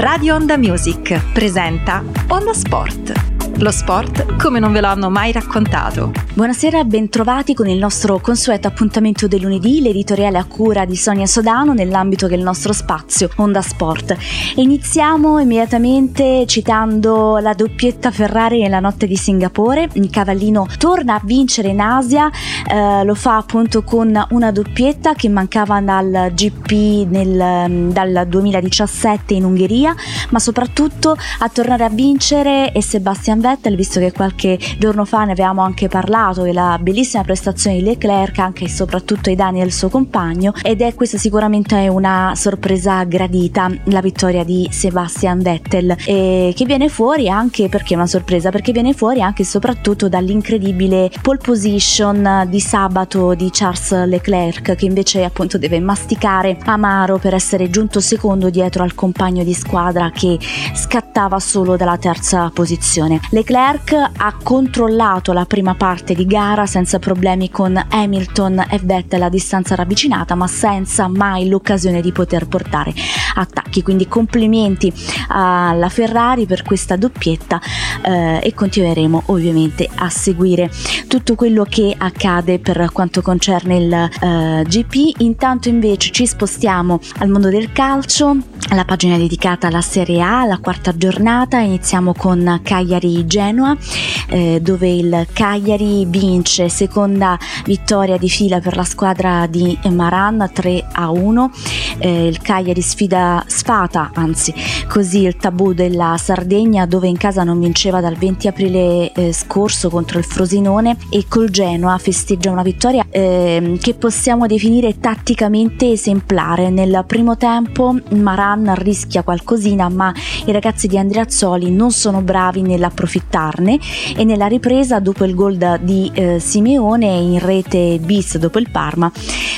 Radio Onda Music presenta Onda Sport lo sport come non ve lo hanno mai raccontato. Buonasera, bentrovati con il nostro consueto appuntamento del lunedì, l'editoriale a cura di Sonia Sodano nell'ambito del nostro spazio Onda Sport. iniziamo immediatamente citando la doppietta Ferrari nella notte di Singapore. Il cavallino torna a vincere in Asia, eh, lo fa appunto con una doppietta che mancava dal GP nel, dal 2017 in Ungheria, ma soprattutto a tornare a vincere è Sebastian Vettel Vettel, visto che qualche giorno fa ne avevamo anche parlato della bellissima prestazione di Leclerc, anche e soprattutto ai danni del suo compagno, ed è questa sicuramente una sorpresa gradita, la vittoria di Sebastian Vettel, e che viene fuori anche perché è una sorpresa, perché viene fuori anche e soprattutto dall'incredibile pole position di sabato di Charles Leclerc, che invece appunto deve masticare amaro per essere giunto secondo dietro al compagno di squadra che scattava solo dalla terza posizione. Leclerc ha controllato la prima parte di gara senza problemi con Hamilton e Vettel a distanza ravvicinata, ma senza mai l'occasione di poter portare attacchi. Quindi complimenti alla Ferrari per questa doppietta eh, e continueremo ovviamente a seguire tutto quello che accade per quanto concerne il eh, GP. Intanto invece ci spostiamo al mondo del calcio, alla pagina dedicata alla Serie A, la quarta giornata. Iniziamo con Cagliari Genoa eh, dove il Cagliari vince seconda vittoria di fila per la squadra di Maran 3 a 1 eh, il Cagliari sfida sfata anzi così il tabù della Sardegna dove in casa non vinceva dal 20 aprile eh, scorso contro il Frosinone e col Genoa festeggia una vittoria ehm, che possiamo definire tatticamente esemplare. Nel primo tempo Maran rischia qualcosina ma i ragazzi di Andreazzoli non sono bravi nell'approfittarne e nella ripresa dopo il gol di eh, Simeone in rete bis dopo il Parma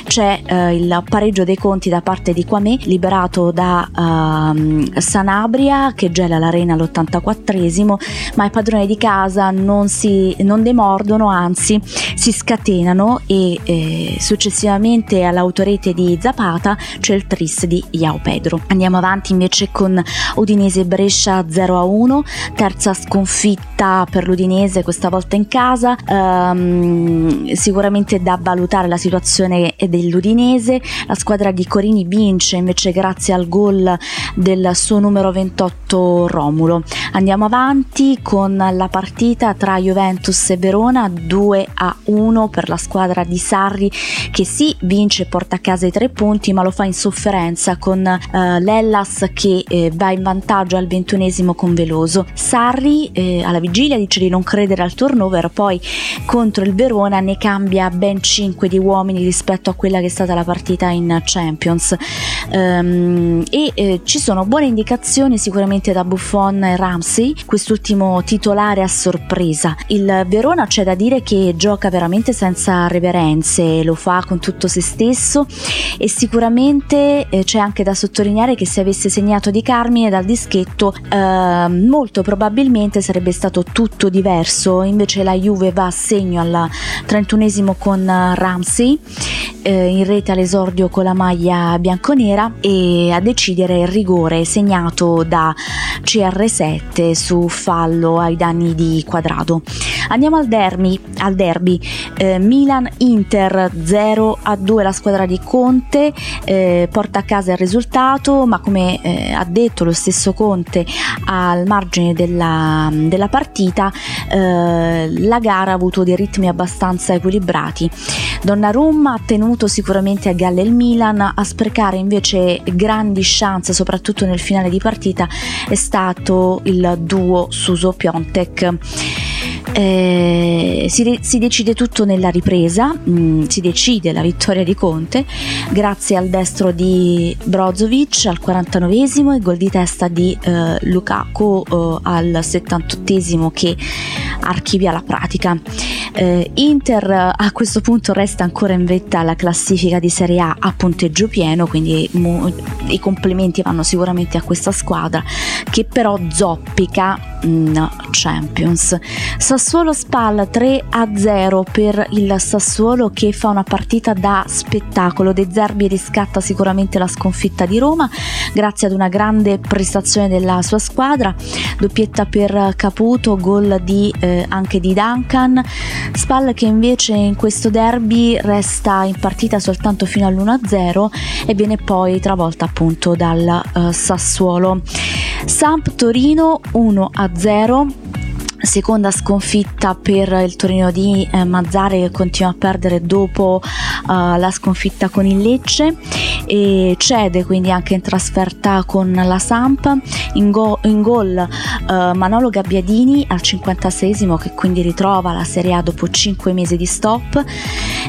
c'è eh, il pareggio dei conti da parte di Quame liberato da uh, Sanabria che gela l'arena all'84esimo ma i padroni di casa non si non demordono anzi si scatenano e eh, successivamente all'autorete di Zapata c'è il tris di Iao Pedro. Andiamo avanti invece con Udinese Brescia 0 a 1 terza sconfitta per l'Udinese questa volta in casa. Um, sicuramente da valutare la situazione dell'Udinese. La squadra di Corini vince invece grazie al gol del suo numero 28 Romulo. Andiamo avanti con la partita tra Juventus e Verona 2 a 1 per la squadra di Sarri che sì vince e porta a casa i tre punti ma lo fa in sofferenza con uh, l'Ellas che eh, va in vantaggio al ventunesimo con Veloso. Sarri eh, alla vigilia dice di non credere al turnover poi contro il Verona ne cambia ben 5 di uomini rispetto a quella che è stata la partita in Champions. Um, e eh, ci sono buone indicazioni sicuramente da Buffon e Ramsey quest'ultimo titolare a sorpresa. Il Verona c'è da dire che gioca veramente senza reverenze lo fa con tutto se stesso e sicuramente eh, c'è anche da sottolineare che se avesse segnato di Carmine dal dischetto eh, molto probabilmente sarebbe stato tutto diverso. Invece la Juve va a segno al 31esimo con Ramsey eh, in rete all'esordio con la maglia bianconera e a decidere il rigore segnato da CR7 su fallo ai danni di Quadrado. Andiamo al derby, al derby. Eh, Milan-Inter 0 a 2 la squadra di Conte eh, porta a casa il risultato ma come eh, ha detto lo stesso Conte al margine della, della partita eh, la gara ha avuto dei ritmi abbastanza equilibrati Donnarumma ha tenuto sicuramente a galle il Milan, a sprecare invece grandi chance, soprattutto nel finale di partita, è stato il duo Suso-Piontek. Eh, si, de- si, decide tutto nella ripresa, mh, mm, si decide la vittoria di Conte grazie al destro di Brozovic al 49esimo e gol di testa di eh, Lukaku eh, al 78esimo che archivia la pratica. Eh, Inter a questo punto resta ancora in vetta alla classifica di Serie A a punteggio pieno, quindi mo- i complimenti vanno sicuramente a questa squadra che però zoppica Champions. Sassuolo Spal 3 a 0 per il Sassuolo che fa una partita da spettacolo. De Zerbi riscatta sicuramente la sconfitta di Roma grazie ad una grande prestazione della sua squadra. Doppietta per Caputo, gol di, eh, anche di Duncan. Spal che invece in questo derby resta in partita soltanto fino all'1-0 e viene poi travolta appunto dal eh, Sassuolo. Samp Torino 1-0 seconda sconfitta per il Torino di eh, Mazzare che continua a perdere dopo uh, la sconfitta con il Lecce. E cede quindi anche in trasferta con la Samp. In, go- in gol uh, Manolo Gabbiadini al 56esimo che quindi ritrova la Serie A dopo 5 mesi di stop.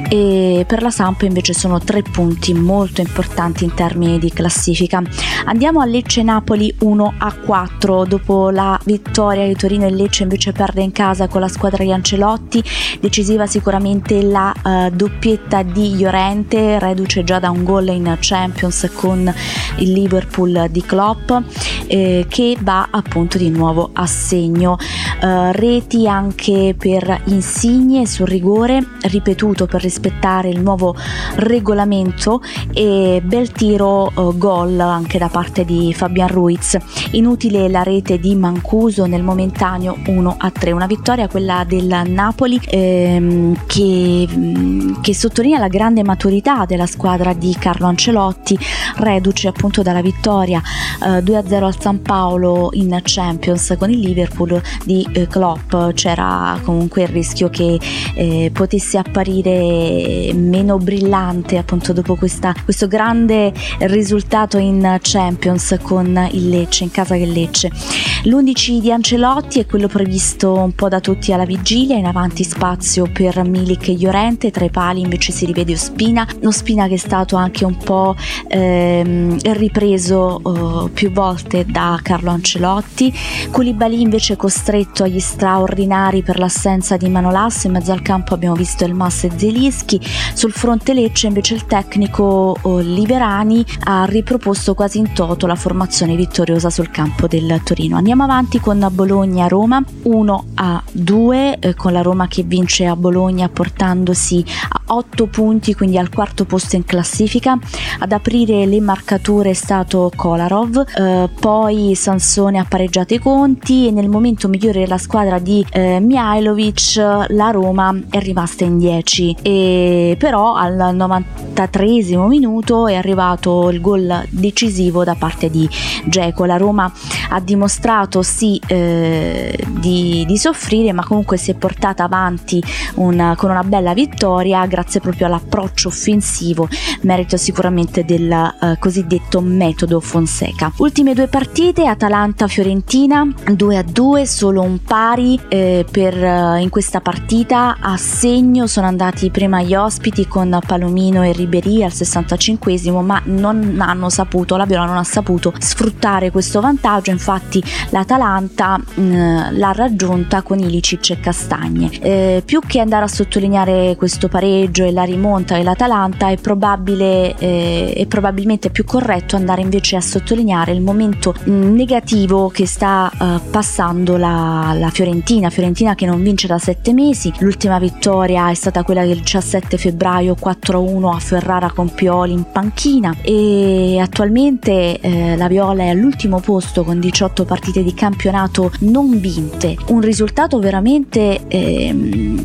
E per la Samp invece sono tre punti molto importanti in termini di classifica. Andiamo a Lecce Napoli 1 a 4 dopo la vittoria di Torino e Lecce invece perde in casa con la squadra di Ancelotti decisiva sicuramente la uh, doppietta di Llorente reduce già da un gol in Champions con il Liverpool di Klopp eh, che va appunto di nuovo a segno. Uh, reti anche per Insigne sul rigore ripetuto per rispettare il nuovo regolamento e bel tiro uh, gol anche da parte di Fabian Ruiz. Inutile la rete di Mancuso nel momentaneo 1 a 3 una vittoria quella del Napoli ehm, che, che sottolinea la grande maturità della squadra di Carlo Ancelotti reduce appunto dalla vittoria eh, 2 a 0 al San Paolo in Champions con il Liverpool di eh, Klopp. C'era comunque il rischio che eh, potesse apparire meno brillante appunto dopo questa, questo grande risultato in Champions con il Lecce in casa che Lecce. L'11 di Ancelotti è quello previsto un po' da tutti alla vigilia in avanti spazio per Milik e Llorente tra i pali invece si rivede Ospina Ospina che è stato anche un po' ehm, ripreso eh, più volte da Carlo Ancelotti. Koulibaly invece è costretto agli straordinari per l'assenza di Manolas. In mezzo al campo abbiamo visto Elmas e Zelischi sul fronte Lecce invece il tecnico oh, Liverani ha riproposto quasi in toto la formazione vittoriosa sul campo del Torino. Andiamo avanti con Bologna-Roma 1 a 2 eh, con la Roma che vince a Bologna portandosi a 8 punti quindi al quarto posto in classifica. Ad aprire le marcature è stato Kolarov eh, poi Sansone ha pareggiato i conti e nel momento migliore della squadra di eh, Mihailovic la Roma è rimasta in 10 e però al 93 minuto è arrivato il gol decisivo da parte di Geco la Roma ha dimostrato sì eh, di, di, soffrire ma comunque si è portata avanti una, con una bella vittoria grazie proprio all'approccio offensivo merito sicuramente del eh, cosiddetto metodo Fonseca. Ultime due partite Atalanta-Fiorentina 2 a 2 solo un pari eh, per, eh, in questa partita. A segno sono andati prima gli ospiti con Palomino e Ribery al 65 ma non hanno saputo la Viola non ha saputo sfruttare questo vantaggio. Infatti l'Atalanta mh, mm, l'ha raggiunta con Ilicic e Castagne. Eh, più che andare a sottolineare questo pareggio e la rimonta dell'Atalanta è probabile eh, è probabilmente più corretto andare invece a sottolineare il momento mm, negativo che sta uh, passando la, la, Fiorentina. Fiorentina che non vince da sette mesi. L'ultima vittoria è stata quella del 17 febbraio 4-1 a Ferrara con Pioli in panchina. E attualmente eh, la Viola è all'ultimo posto con 18 partite di campionato non vinte. Un risultato veramente eh,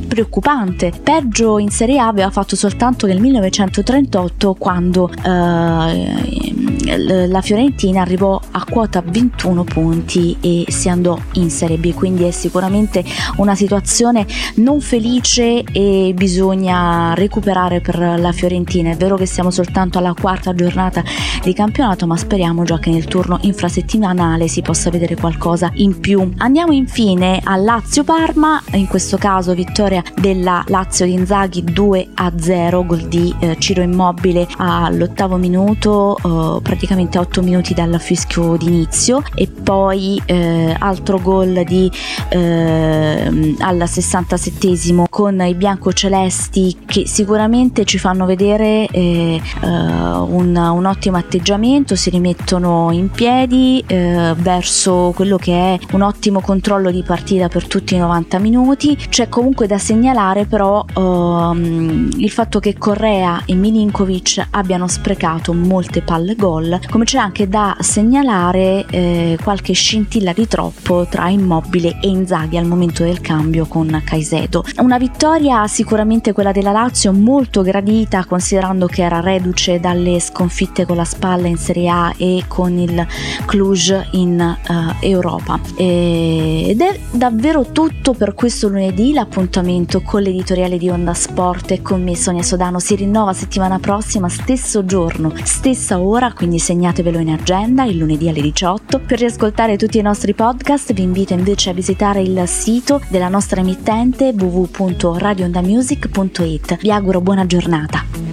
preoccupante. Peggio in Serie A aveva fatto soltanto nel 1938 quando eh, la Fiorentina arrivò a quota 21 punti e si andò in Serie B, quindi è sicuramente una situazione non felice e bisogna recuperare per la Fiorentina. È vero che siamo soltanto alla quarta giornata di campionato, ma speriamo già che nel turno infrasettimanale si possa vedere qualcosa in più. Andiamo infine a Lazio-Parma, in questo caso vittoria della Lazio di Inzaghi 2 a 0, gol di eh, Ciro Immobile all'ottavo minuto. Eh, praticamente 8 minuti dal fischio d'inizio e poi eh, altro gol di eh, al 67 con i biancocelesti che sicuramente ci fanno vedere eh, un, un, ottimo atteggiamento, si rimettono in piedi eh, verso quello che è un ottimo controllo di partita per tutti i 90 minuti. C'è comunque da segnalare però ehm, il fatto che Correa e Milinkovic abbiano sprecato molte palle gol, come c'è anche da segnalare eh, qualche scintilla di troppo tra Immobile e Inzaghi al momento del cambio con Caicedo. Una vittoria sicuramente quella della Lazio molto gradita considerando che era reduce dalle sconfitte con la spalla in Serie A e con il Cluj in uh, Europa. E, ed è davvero tutto per questo lunedì, l'appuntamento con l'editoriale di Onda Sport e con me Sonia Sodano si rinnova settimana prossima, stesso giorno, stessa ora, quindi segnatevelo in agenda il lunedì alle 18. Per riascoltare tutti i nostri podcast vi invito invece a visitare il sito della nostra emittente www.radiondamusic.it. Vi auguro buona giornata.